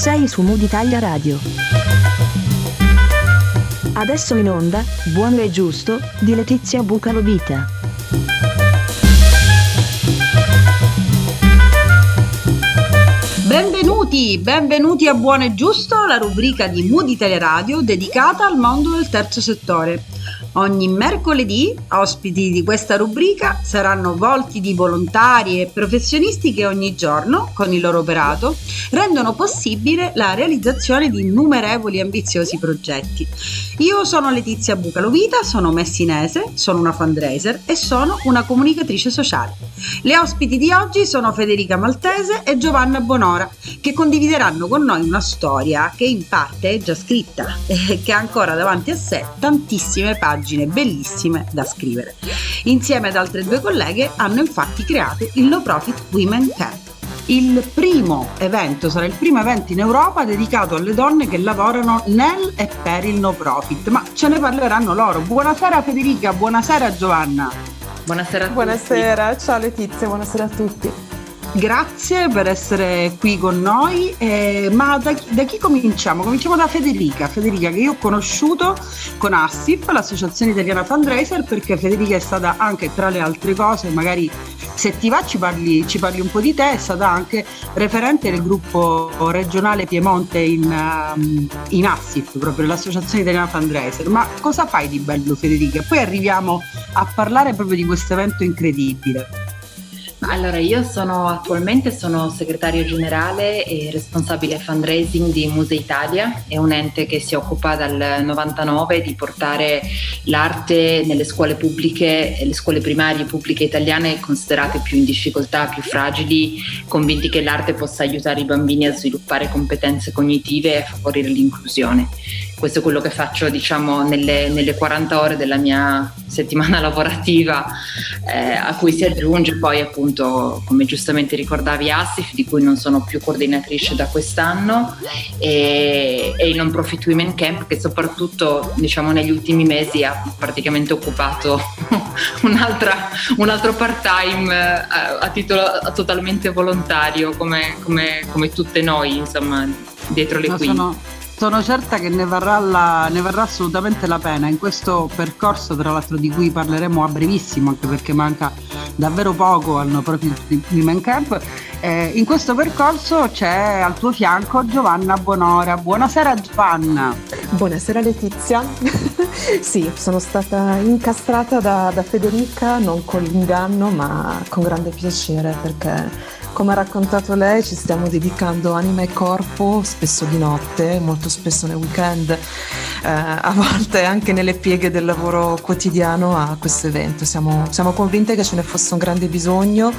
Sei su Mood Italia Radio. Adesso in onda, Buono e Giusto, di Letizia Bucalovita. Benvenuti, benvenuti a Buono e Giusto, la rubrica di Mood Italia Radio dedicata al mondo del terzo settore. Ogni mercoledì ospiti di questa rubrica saranno volti di volontari e professionisti che ogni giorno, con il loro operato, rendono possibile la realizzazione di innumerevoli e ambiziosi progetti. Io sono Letizia Bucalovita, sono messinese, sono una fundraiser e sono una comunicatrice sociale. Le ospiti di oggi sono Federica Maltese e Giovanna Bonora, che condivideranno con noi una storia che in parte è già scritta e che ha ancora davanti a sé tantissime pagine bellissime da scrivere. Insieme ad altre due colleghe hanno infatti creato il No Profit Women Camp il primo evento, sarà il primo evento in Europa dedicato alle donne che lavorano nel e per il no profit, ma ce ne parleranno loro. Buonasera Federica, buonasera Giovanna. Buonasera a tutti. Buonasera, ciao Letizia, buonasera a tutti. Grazie per essere qui con noi, eh, ma da, da, chi cominciamo? Cominciamo da Federica, Federica che io ho conosciuto con Assif, l'Associazione Italiana Fundraiser, perché Federica è stata anche tra le altre cose, magari se ti va ci parli, ci parli un po' di te, è stata anche referente del gruppo regionale Piemonte in, um, in Assif, proprio l'Associazione Italiana Fundraiser. Ma cosa fai di bello Federica? Poi arriviamo a parlare proprio di questo evento incredibile. Allora, io sono attualmente sono segretario generale e responsabile fundraising di Muse Italia, è un ente che si occupa dal 99 di portare l'arte nelle scuole pubbliche, le scuole primarie pubbliche italiane considerate più in difficoltà, più fragili, convinti che l'arte possa aiutare i bambini a sviluppare competenze cognitive e a favorire l'inclusione. Questo è quello che faccio diciamo nelle, nelle 40 ore della mia settimana lavorativa eh, a cui si aggiunge poi appunto come giustamente ricordavi Assif di cui non sono più coordinatrice da quest'anno e, e il non profit women camp che soprattutto diciamo negli ultimi mesi ha praticamente occupato un altro part time a, eh, a titolo totalmente volontario come, come, come tutte noi insomma dietro le quinte. sono certa che ne varrà, la, ne varrà, assolutamente la pena in questo percorso, tra l'altro di cui parleremo a brevissimo, anche perché manca davvero poco al Profit Women Camp. Eh, in questo percorso c'è al tuo fianco Giovanna Buonora. Buonasera Giovanna. Buonasera Letizia. sì, sono stata incastrata da, da Federica, non con l'inganno, ma con grande piacere perché come ha raccontato lei, ci stiamo dedicando anima e corpo, spesso di notte, molto spesso nel weekend, eh, a volte anche nelle pieghe del lavoro quotidiano a questo evento. Siamo, siamo convinte che ce ne fosse un grande bisogno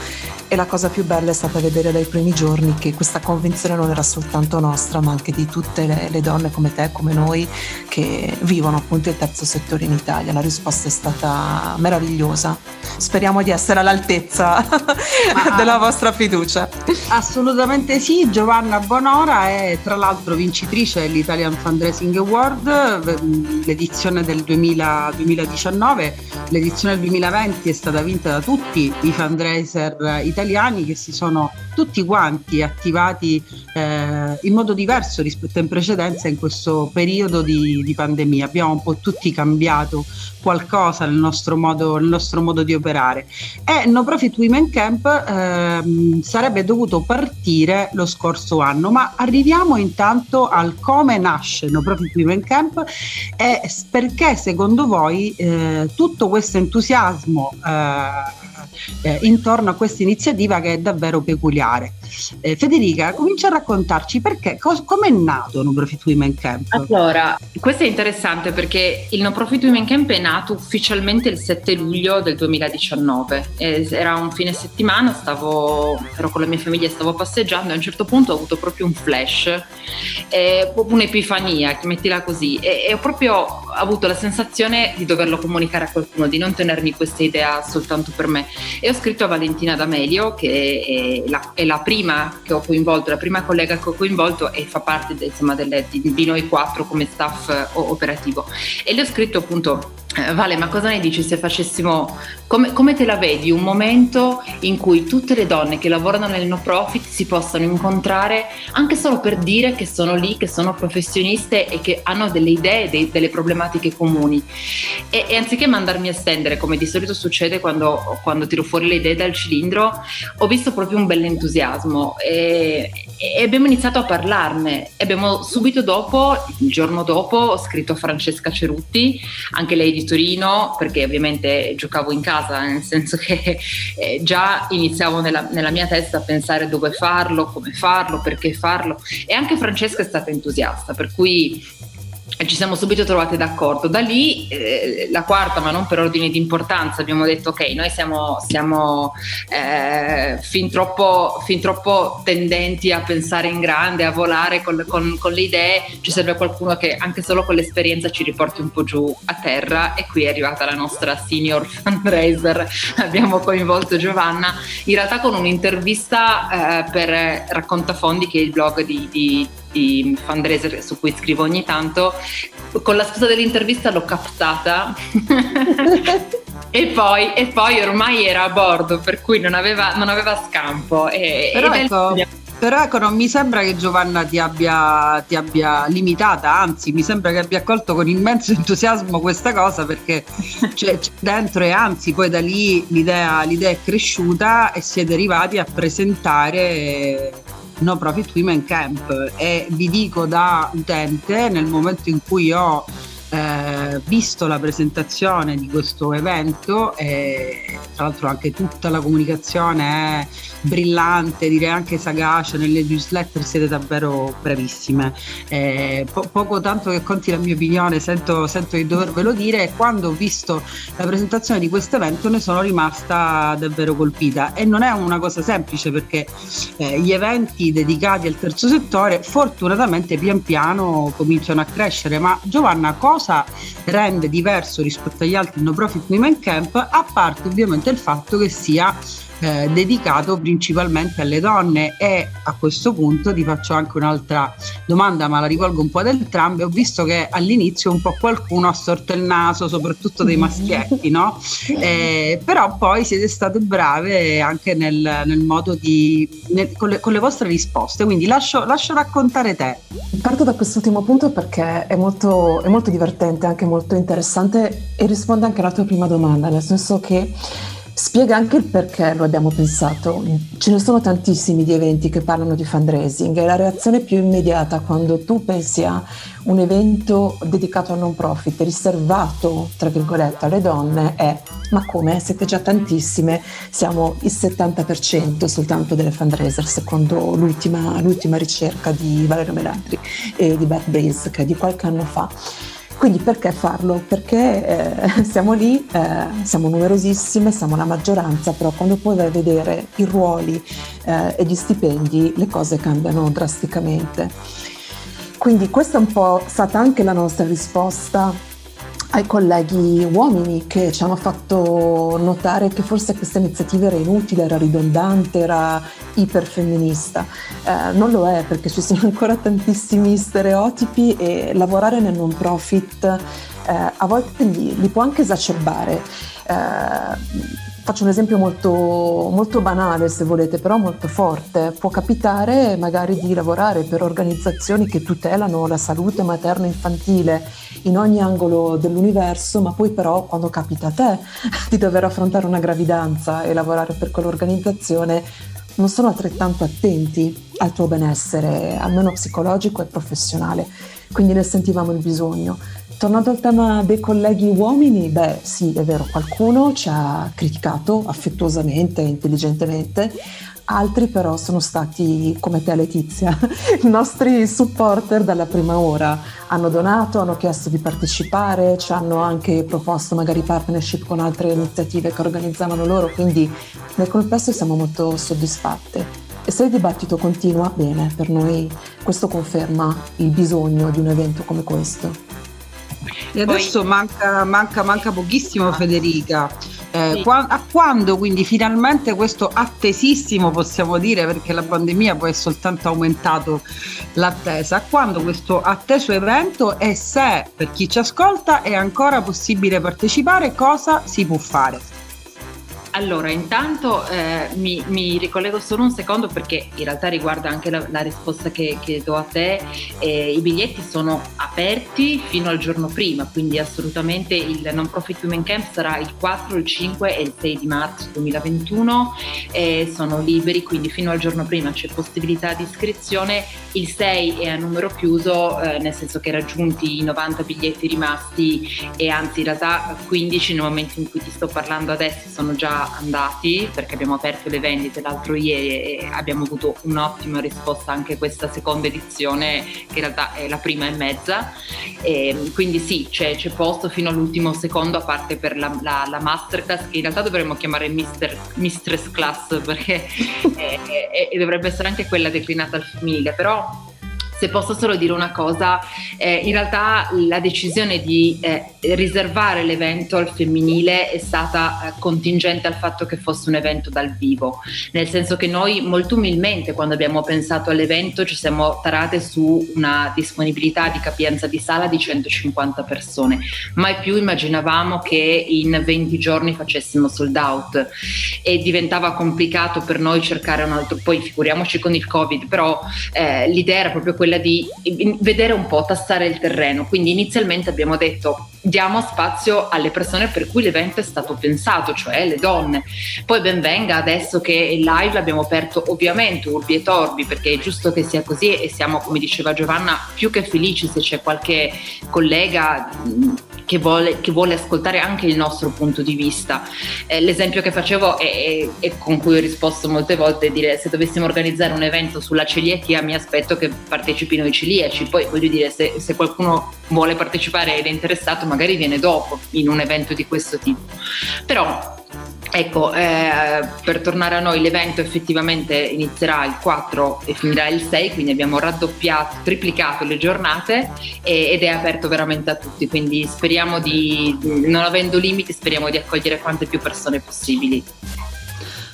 e la cosa più bella è stata vedere dai primi giorni che questa convinzione non era soltanto nostra, ma anche di tutte le, le donne come te, come noi, che vivono appunto il terzo settore in Italia. La risposta è stata meravigliosa. Speriamo di essere all'altezza della vostra fiducia. Assolutamente sì, Giovanna Bonora è tra l'altro vincitrice dell'Italian Fundraising Award, l'edizione del 2000, 2019, l'edizione del 2020 è stata vinta da tutti i fundraiser italiani italiani che si sono tutti quanti attivati eh, in modo diverso rispetto in precedenza in questo periodo di, di, pandemia. Abbiamo un po' tutti cambiato qualcosa nel nostro modo, nel nostro modo di operare. E No Profit Women Camp eh, sarebbe dovuto partire lo scorso anno, ma arriviamo intanto al come nasce No Profit Women Camp e perché secondo voi eh, tutto questo entusiasmo eh, intorno a questa iniziativa che è davvero peculiare. Eh, Federica, comincia a raccontarci perché, come è nato No Profit Women Camp? Allora, questo è interessante perché il No Profit Women Camp è nato ufficialmente il 7 luglio del 2019. era un fine settimana, stavo, ero con la mia famiglia, stavo passeggiando e a un certo punto ho avuto proprio un flash, eh, un'epifania, mettila così, e, e ho proprio avuto la sensazione di doverlo comunicare a qualcuno, di non tenermi questa idea soltanto per me. E ho scritto a Valentina D'Amelio, che è la, è la prima che ho coinvolto, la prima collega che ho coinvolto e fa parte insomma, delle, di, noi quattro come staff operativo. E le ho scritto appunto Eh, vale, ma cosa ne dici se facessimo, come, come, te la vedi, un momento in cui tutte le donne che lavorano nel no profit si possano incontrare anche solo per dire che sono lì, che sono professioniste e che hanno delle idee, dei, delle problematiche comuni. E, e, anziché mandarmi a stendere, come di solito succede quando, quando, tiro fuori le idee dal cilindro, ho visto proprio un bel entusiasmo e, e abbiamo iniziato a parlarne. E abbiamo subito dopo, il giorno dopo, ho scritto a Francesca Cerutti, anche lei di di Torino perché ovviamente giocavo in casa, nel senso che eh, già iniziavo nella, nella, mia testa a pensare dove farlo, come farlo, perché farlo. E anche Francesca è stata entusiasta, per cui ci siamo subito trovate d'accordo. Da lì eh, la quarta, ma non per ordine di importanza, abbiamo detto ok, noi siamo, siamo eh, fin, troppo, fin, troppo, tendenti a pensare in grande, a volare con, con, con, le idee, ci serve qualcuno che anche solo con l'esperienza ci riporti un po' giù a terra. E qui è arrivata la nostra senior fundraiser, abbiamo coinvolto Giovanna, in realtà con un'intervista eh, per Raccontafondi che è il blog di, di di fundraiser su cui scrivo ogni tanto, con la scusa dell'intervista l'ho captata e, poi, e, poi, ormai era a bordo, per cui non aveva, non aveva scampo. E, Però ecco, però ecco, non mi sembra che Giovanna ti abbia, ti abbia, limitata, anzi mi sembra che abbia accolto con immenso entusiasmo questa cosa perché c'è, c'è dentro e anzi poi da lì l'idea, l'idea, è cresciuta e si è derivati a presentare No Profit Women Camp. E vi dico da utente nel momento in cui ho eh, visto la presentazione di questo evento e tra l'altro anche tutta la comunicazione è brillante, direi anche sagace, nelle newsletter siete davvero bravissime. Eh, po- poco tanto che conti la mia opinione, sento, sento di dovervelo dire e quando ho visto la presentazione di questo evento ne sono rimasta davvero colpita. E non è una cosa semplice perché eh, gli eventi dedicati al terzo settore fortunatamente pian piano cominciano a crescere, ma Giovanna cosa rende diverso rispetto agli altri no profit women camp, a parte ovviamente il fatto che sia eh, dedicato principalmente alle donne e a questo punto ti faccio anche un'altra domanda ma la rivolgo un po' ad entrambe. Ho visto che all'inizio un po' qualcuno ha sorto il naso soprattutto dei maschietti no? Eh, però poi siete state brave anche nel, nel modo di nel, con, le, con, le, vostre risposte. Quindi lascio, lascio raccontare te. Parto da quest'ultimo punto perché è molto, è molto divertente anche molto interessante e risponde anche alla tua prima domanda nel senso che Spiega anche il perché lo abbiamo pensato. Ce ne sono tantissimi di eventi che parlano di fundraising e la reazione più immediata quando tu pensi a un evento dedicato al non profit, riservato tra virgolette alle donne, è ma come? Siete già tantissime, siamo il 70% soltanto delle fundraiser secondo l'ultima, l'ultima ricerca di Valerio Melandri e di Beth Breeze che è di qualche anno fa. Quindi perché farlo? Perché eh, siamo lì, eh, siamo numerosissime, siamo la maggioranza, però quando poi vai a vedere i ruoli eh, e gli stipendi le cose cambiano drasticamente. Quindi questa è un po' stata anche la nostra risposta ai colleghi uomini che ci hanno fatto notare che forse questa iniziativa era inutile, era ridondante, era iperfemminista. Eh, non lo è perché ci sono ancora tantissimi stereotipi e lavorare nel non profit eh, a volte li, li, può anche esacerbare. Eh, Faccio un esempio molto, molto, banale, se volete, però molto forte. Può capitare magari di lavorare per organizzazioni che tutelano la salute materno-infantile in ogni angolo dell'universo, ma poi però quando capita a te di dover affrontare una gravidanza e lavorare per quell'organizzazione, non sono altrettanto attenti al tuo benessere, almeno psicologico e professionale. Quindi ne sentivamo il bisogno. Tornando al tema dei colleghi uomini, beh sì, è vero, qualcuno ci ha criticato affettuosamente, intelligentemente, altri però sono stati, come te Letizia, i nostri supporter dalla prima ora. Hanno donato, hanno chiesto di partecipare, ci hanno anche proposto magari partnership con altre iniziative che organizzavano loro, quindi nel complesso siamo molto soddisfatte. E se il dibattito continua, bene, per noi questo conferma il bisogno di un evento come questo. E adesso Poi... manca, manca, manca pochissimo Federica. Eh, Sì. qua- a quando quindi finalmente questo attesissimo, possiamo dire, perché la pandemia poi è soltanto aumentato l'attesa, a quando questo atteso evento e se per chi ci ascolta è ancora possibile partecipare, cosa si può fare? Allora, intanto eh, mi, mi ricollego solo un secondo perché in realtà riguarda anche la, la risposta che, che do a te. Eh, I biglietti sono aperti fino al giorno prima, quindi assolutamente il Non Profit Women Camp sarà il 4, il 5 e il 6 di marzo 2021 e sono liberi, quindi fino al giorno prima c'è possibilità di iscrizione. Il 6 è a numero chiuso, eh, nel senso che raggiunti i 90 biglietti rimasti e anzi in realtà 15 nel momento in cui ti sto parlando adesso sono già andati perché abbiamo aperto le vendite l'altro ieri e abbiamo avuto un'ottima risposta anche questa seconda edizione che in realtà è la prima e mezza. E quindi sì c'è, c'è posto fino all'ultimo secondo a parte per la, la, la masterclass che in realtà dovremmo chiamare Mister, Mistress Class perché è- è- è- dovrebbe essere anche quella declinata al femminile però se posso solo dire una cosa, eh, in realtà la decisione di eh, riservare l'evento al femminile è stata eh, contingente al fatto che fosse un evento dal vivo, nel senso che noi molto umilmente quando abbiamo pensato all'evento ci siamo tarate su una disponibilità di capienza di sala di 150 persone, mai più immaginavamo che in 20 giorni facessimo sold out. E diventava complicato per noi cercare un altro, poi figuriamoci con il covid, però eh, l'idea era proprio quella di vedere un po', tassare il terreno. Quindi inizialmente abbiamo detto diamo spazio alle persone per cui l'evento è stato pensato, cioè le donne. Poi ben venga adesso che il live l'abbiamo aperto ovviamente urbi e torbi perché è giusto che sia così e siamo, come diceva Giovanna, più che felici se c'è qualche collega che vuole, che vuole ascoltare anche il nostro punto di vista. Eh, l'esempio che facevo e con cui ho risposto molte volte è dire se dovessimo organizzare un evento sulla celiachia mi aspetto che partecipino i celiaci, poi voglio dire se, se qualcuno vuole partecipare ed è interessato magari viene dopo in un evento di questo tipo. Però Ecco, eh, per tornare a noi, l'evento effettivamente inizierà il 4 e finirà il 6, quindi abbiamo raddoppiato, triplicato le giornate e, ed è aperto veramente a tutti, quindi speriamo di, non avendo limiti, speriamo di accogliere quante più persone possibili.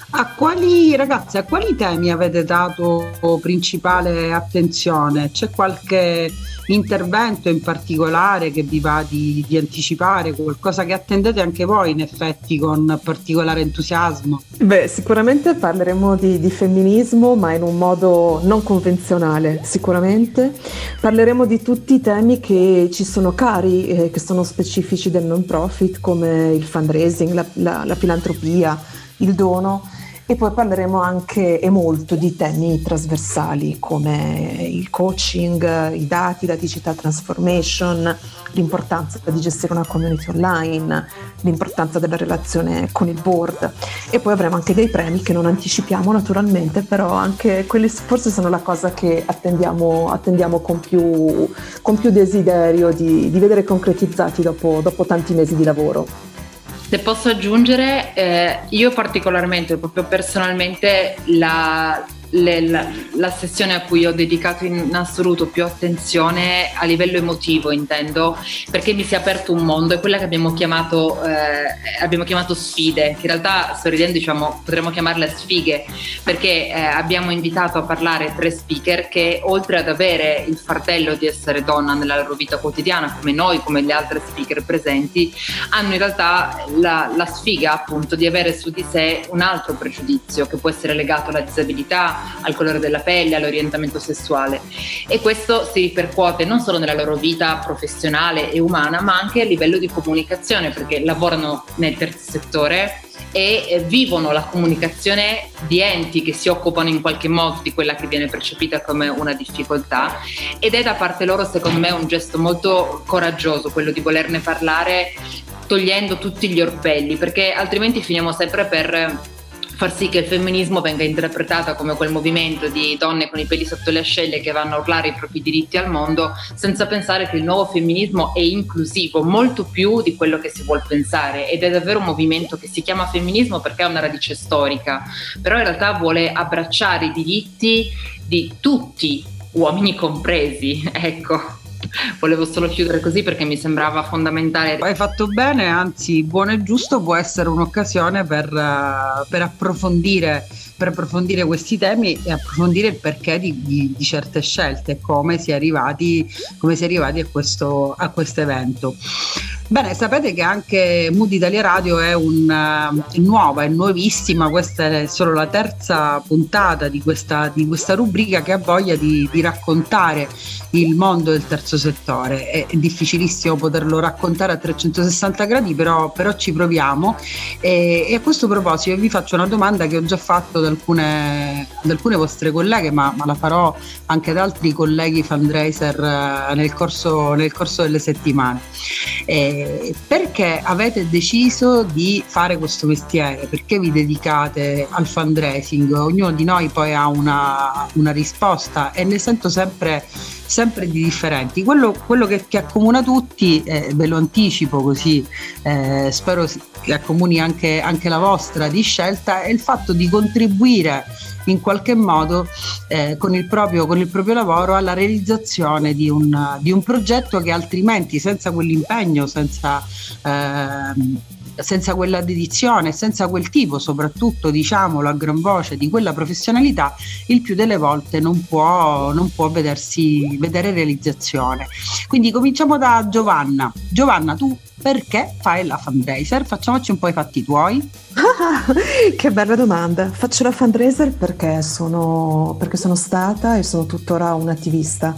A quali ragazzi, a quali temi avete dato principale attenzione? C'è qualche intervento in particolare che vi va di, di anticipare, qualcosa che attendete anche voi in effetti con particolare entusiasmo? Beh, sicuramente parleremo di, di femminismo, ma in un modo non convenzionale, sicuramente. Parleremo di tutti i temi che ci sono cari, eh, che sono specifici del non profit, come il fundraising, la, la, la filantropia, il dono. E poi parleremo anche e molto di temi trasversali come il coaching, i dati, la digital transformation, l'importanza di gestire una community online, l'importanza della relazione con il board. E poi avremo anche dei premi che non anticipiamo naturalmente, però anche quelli forse sono la cosa che attendiamo, attendiamo con, più, con, più, desiderio di, di vedere concretizzati dopo, dopo tanti mesi di lavoro. Se posso aggiungere, eh, io particolarmente, proprio personalmente, la, le, la, la, sessione a cui ho dedicato in assoluto più attenzione a livello emotivo intendo perché mi si è aperto un mondo è quella che abbiamo chiamato, eh, abbiamo chiamato sfide che in realtà sorridendo diciamo potremmo chiamarle sfighe perché eh, abbiamo invitato a parlare tre speaker che oltre ad avere il fardello di essere donna nella loro vita quotidiana come noi come le altre speaker presenti hanno in realtà la, la sfiga appunto di avere su di sé un altro pregiudizio che può essere legato alla disabilità al colore della pelle, all'orientamento sessuale. E questo si ripercuote non solo nella loro vita professionale e umana ma anche a livello di comunicazione perché lavorano nel terzo settore e vivono la comunicazione di enti che si occupano in qualche modo di quella che viene percepita come una difficoltà. Ed è da parte loro secondo me un gesto molto coraggioso quello di volerne parlare togliendo tutti gli orpelli perché altrimenti finiamo sempre per far sì che il femminismo venga interpretato come quel movimento di donne con i peli sotto le ascelle che vanno a urlare i propri diritti al mondo, senza pensare che il nuovo femminismo è inclusivo, molto più di quello che si vuole pensare ed è davvero un movimento che si chiama femminismo perché ha una radice storica, però in realtà vuole abbracciare i diritti di tutti, uomini compresi, ecco. Volevo solo chiudere così perché mi sembrava fondamentale. Hai fatto bene, anzi, buono e giusto può essere un'occasione per, uh, per approfondire per approfondire questi temi e approfondire il perché di, di, di certe scelte, come si è arrivati, come si è arrivati a questo a questo evento. Bene, sapete che anche Mood Italia Radio è un, uh, nuova, è nuovissima, questa è solo la terza puntata di questa, di questa rubrica che ha voglia di, di, raccontare il mondo del terzo settore. È difficilissimo poterlo raccontare a 360 gradi, però, però ci proviamo. E, e, a questo proposito vi faccio una domanda che ho già fatto ad alcune, ad alcune vostre colleghe, ma, ma, la farò anche ad altri colleghi fundraiser uh, nel, corso, nel corso delle settimane. E, perché avete deciso di fare questo mestiere? Perché vi dedicate al fundraising? Ognuno di noi poi ha una, una risposta e ne sento sempre, sempre di differenti. Quello, quello che, che, accomuna tutti, eh, ve lo anticipo così, eh, spero che accomuni anche, anche la vostra di scelta, è il fatto di contribuire in qualche modo eh, con, il proprio, con, il proprio, lavoro alla realizzazione di un, di un progetto che altrimenti senza quell'impegno, senza... Eh, senza quella dedizione, senza quel tipo, soprattutto diciamolo a gran voce, di quella professionalità, il più delle volte non può, non può vedersi, vedere realizzazione. Quindi cominciamo da Giovanna. Giovanna, tu perché fai la fundraiser? Facciamoci un po' i fatti tuoi. che bella domanda. Faccio la fundraiser perché sono, perché sono stata e sono tuttora un'attivista.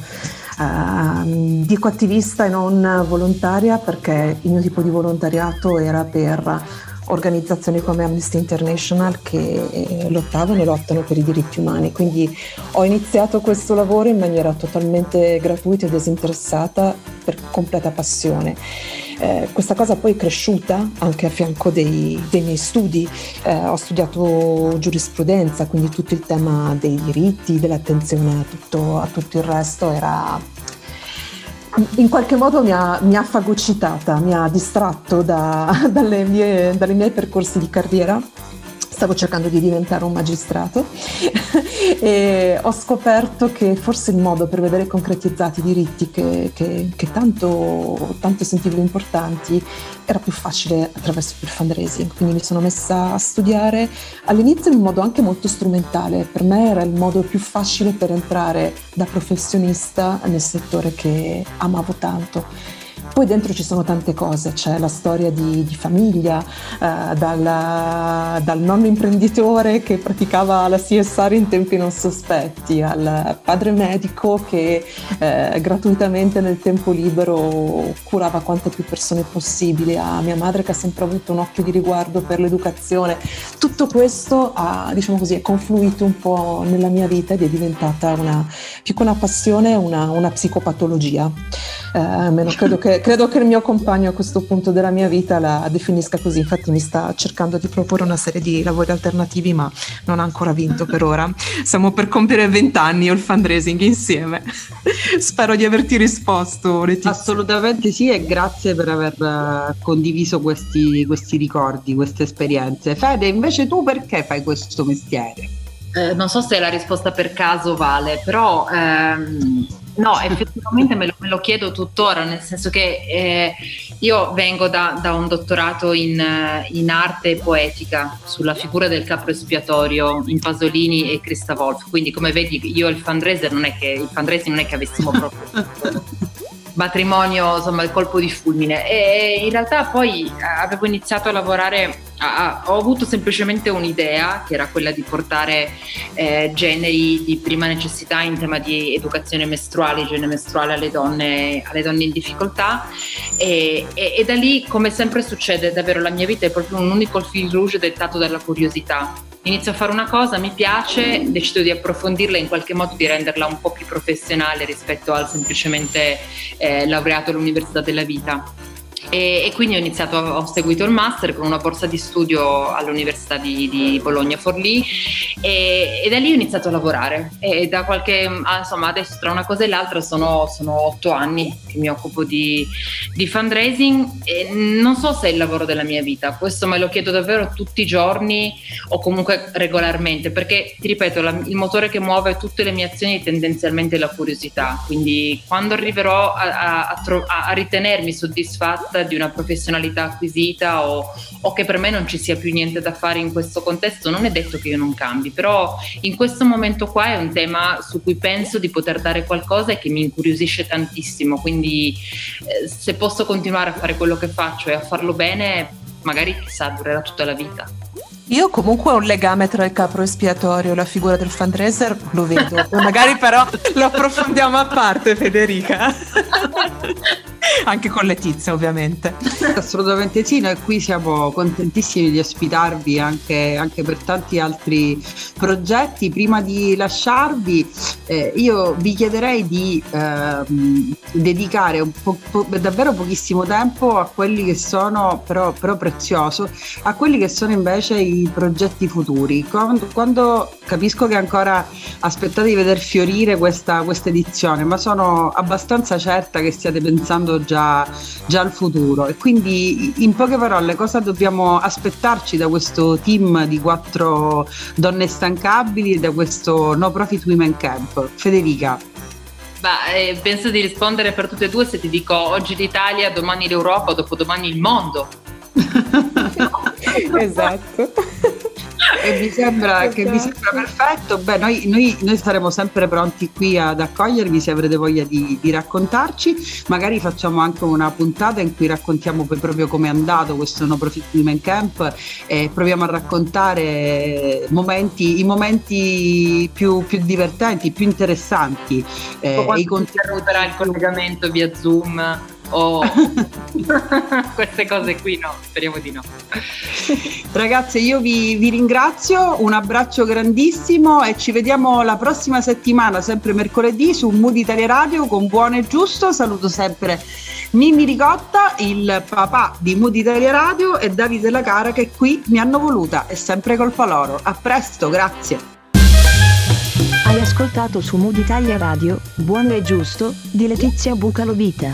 Uh, dico attivista e non volontaria perché il mio tipo di volontariato era per organizzazioni come Amnesty International che lottavano e lottano per i diritti umani. Quindi ho iniziato questo lavoro in maniera totalmente gratuita e disinteressata per completa passione. Eh, questa cosa poi è cresciuta anche a fianco dei, dei miei studi. Eh, ho studiato giurisprudenza, quindi tutto il tema dei diritti, dell'attenzione a tutto, a tutto il resto era in qualche modo mi ha, mi ha fagocitata, mi ha distratto da, dalle mie, dalle miei percorsi di carriera stavo cercando di diventare un magistrato e ho scoperto che forse il modo per vedere concretizzati i diritti che, che, che tanto, tanto, sentivo importanti era più facile attraverso il fundraising. Quindi mi sono messa a studiare all'inizio in un modo anche molto strumentale. Per me era il modo più facile per entrare da professionista nel settore che amavo tanto poi dentro ci sono tante cose, c'è la storia di, di famiglia, eh, dal, dal, nonno imprenditore che praticava la CSR in tempi non sospetti, al padre medico che eh, gratuitamente nel tempo libero curava quante più persone possibile, a mia madre che ha sempre avuto un occhio di riguardo per l'educazione. Tutto questo ha, diciamo così, è confluito un po' nella mia vita ed è diventata una, più che una passione, una, una psicopatologia. Eh, almeno credo che credo che il mio compagno a questo punto della mia vita la definisca così, infatti mi sta cercando di proporre una serie di lavori alternativi ma non ha ancora vinto per ora. Siamo per compiere vent'anni o il fundraising insieme. Spero di averti risposto Letizia. Assolutamente sì e grazie per aver eh, condiviso questi, questi ricordi, queste esperienze. Fede, invece tu perché fai questo mestiere? Eh, non so se la risposta per caso vale, però ehm, No, effettivamente me lo, me lo, chiedo tuttora, nel senso che eh, io vengo da, da un dottorato in, in, arte poetica sulla figura del capro espiatorio in Pasolini e Christa Wolf, quindi come vedi io e il fundraiser non è che, il fundraising non è che avessimo proprio matrimonio, insomma il colpo di fulmine. E in realtà poi avevo iniziato a lavorare Ah, ho avuto semplicemente un'idea che era quella di portare eh, generi di prima necessità in tema di educazione mestruale, igiene mestruale alle donne, alle donne in difficoltà e, e, e, da lì come sempre succede davvero la mia vita è proprio un unico fil rouge dettato dalla curiosità. Inizio a fare una cosa, mi piace, decido di approfondirla in qualche modo di renderla un po' più professionale rispetto al semplicemente eh, laureato all'università della vita e, e, quindi ho iniziato, ho seguito il master con una borsa di studio all'Università di, di Bologna Forlì e, e, da lì ho iniziato a lavorare. E da qualche, ah, insomma adesso tra una cosa e l'altra sono, sono otto anni che mi occupo di, di, fundraising e non so se è il lavoro della mia vita, questo me lo chiedo davvero tutti i giorni o comunque regolarmente perché ti ripeto la, il motore che muove tutte le mie azioni è tendenzialmente la curiosità, quindi quando arriverò a, a, a, a ritenermi soddisfatta di una professionalità acquisita o, o, che per me non ci sia più niente da fare in questo contesto, non è detto che io non cambi, però in questo momento qua è un tema su cui penso di poter dare qualcosa e che mi incuriosisce tantissimo, quindi eh, se posso continuare a fare quello che faccio e a farlo bene, magari chissà, durerà tutta la vita. Io comunque ho un legame tra il capro espiatorio e la figura del fundraiser, lo vedo. Magari però lo approfondiamo a parte, Federica. Anche con Letizia, ovviamente. Assolutamente sì, noi qui siamo contentissimi di ospitarvi anche, anche per tanti altri progetti. Prima di lasciarvi, eh, io vi chiederei di eh, dedicare po- po- davvero pochissimo tempo a quelli che sono, però, però prezioso, a quelli che sono invece i progetti futuri. Quando, quando capisco che ancora aspettate di veder fiorire questa, questa edizione, ma sono abbastanza certa che stiate pensando già, già al futuro. E quindi, in poche parole, cosa dobbiamo aspettarci da questo team di quattro donne stancabili e da questo No Profit Women Camp? Federica. Beh, eh, penso di rispondere per tutte e due se ti dico oggi l'Italia, domani l'Europa, dopodomani il mondo. esatto e mi sembra, esatto. che mi sembra perfetto. Beh, noi, noi, noi, saremo sempre pronti qui ad accogliervi se avrete voglia di, di, raccontarci. Magari facciamo anche una puntata in cui raccontiamo proprio come è andato questo No Profit Women Camp e proviamo a raccontare momenti, i momenti più, più divertenti, più interessanti. Eh, i interromperà il collegamento via Zoom o queste cose qui no, speriamo di no. Ragazze, io vi, vi, ringrazio, un abbraccio grandissimo e ci vediamo la prossima settimana, sempre mercoledì, su Mood Italia Radio con Buono e Giusto. Saluto sempre Mimmi Ricotta, il papà di Mood Italia Radio e Davide La Cara che qui mi hanno voluta, è sempre colpa loro. A presto, grazie. Hai ascoltato su Mood Italia Radio, Buono e Giusto, di Letizia Bucalovita.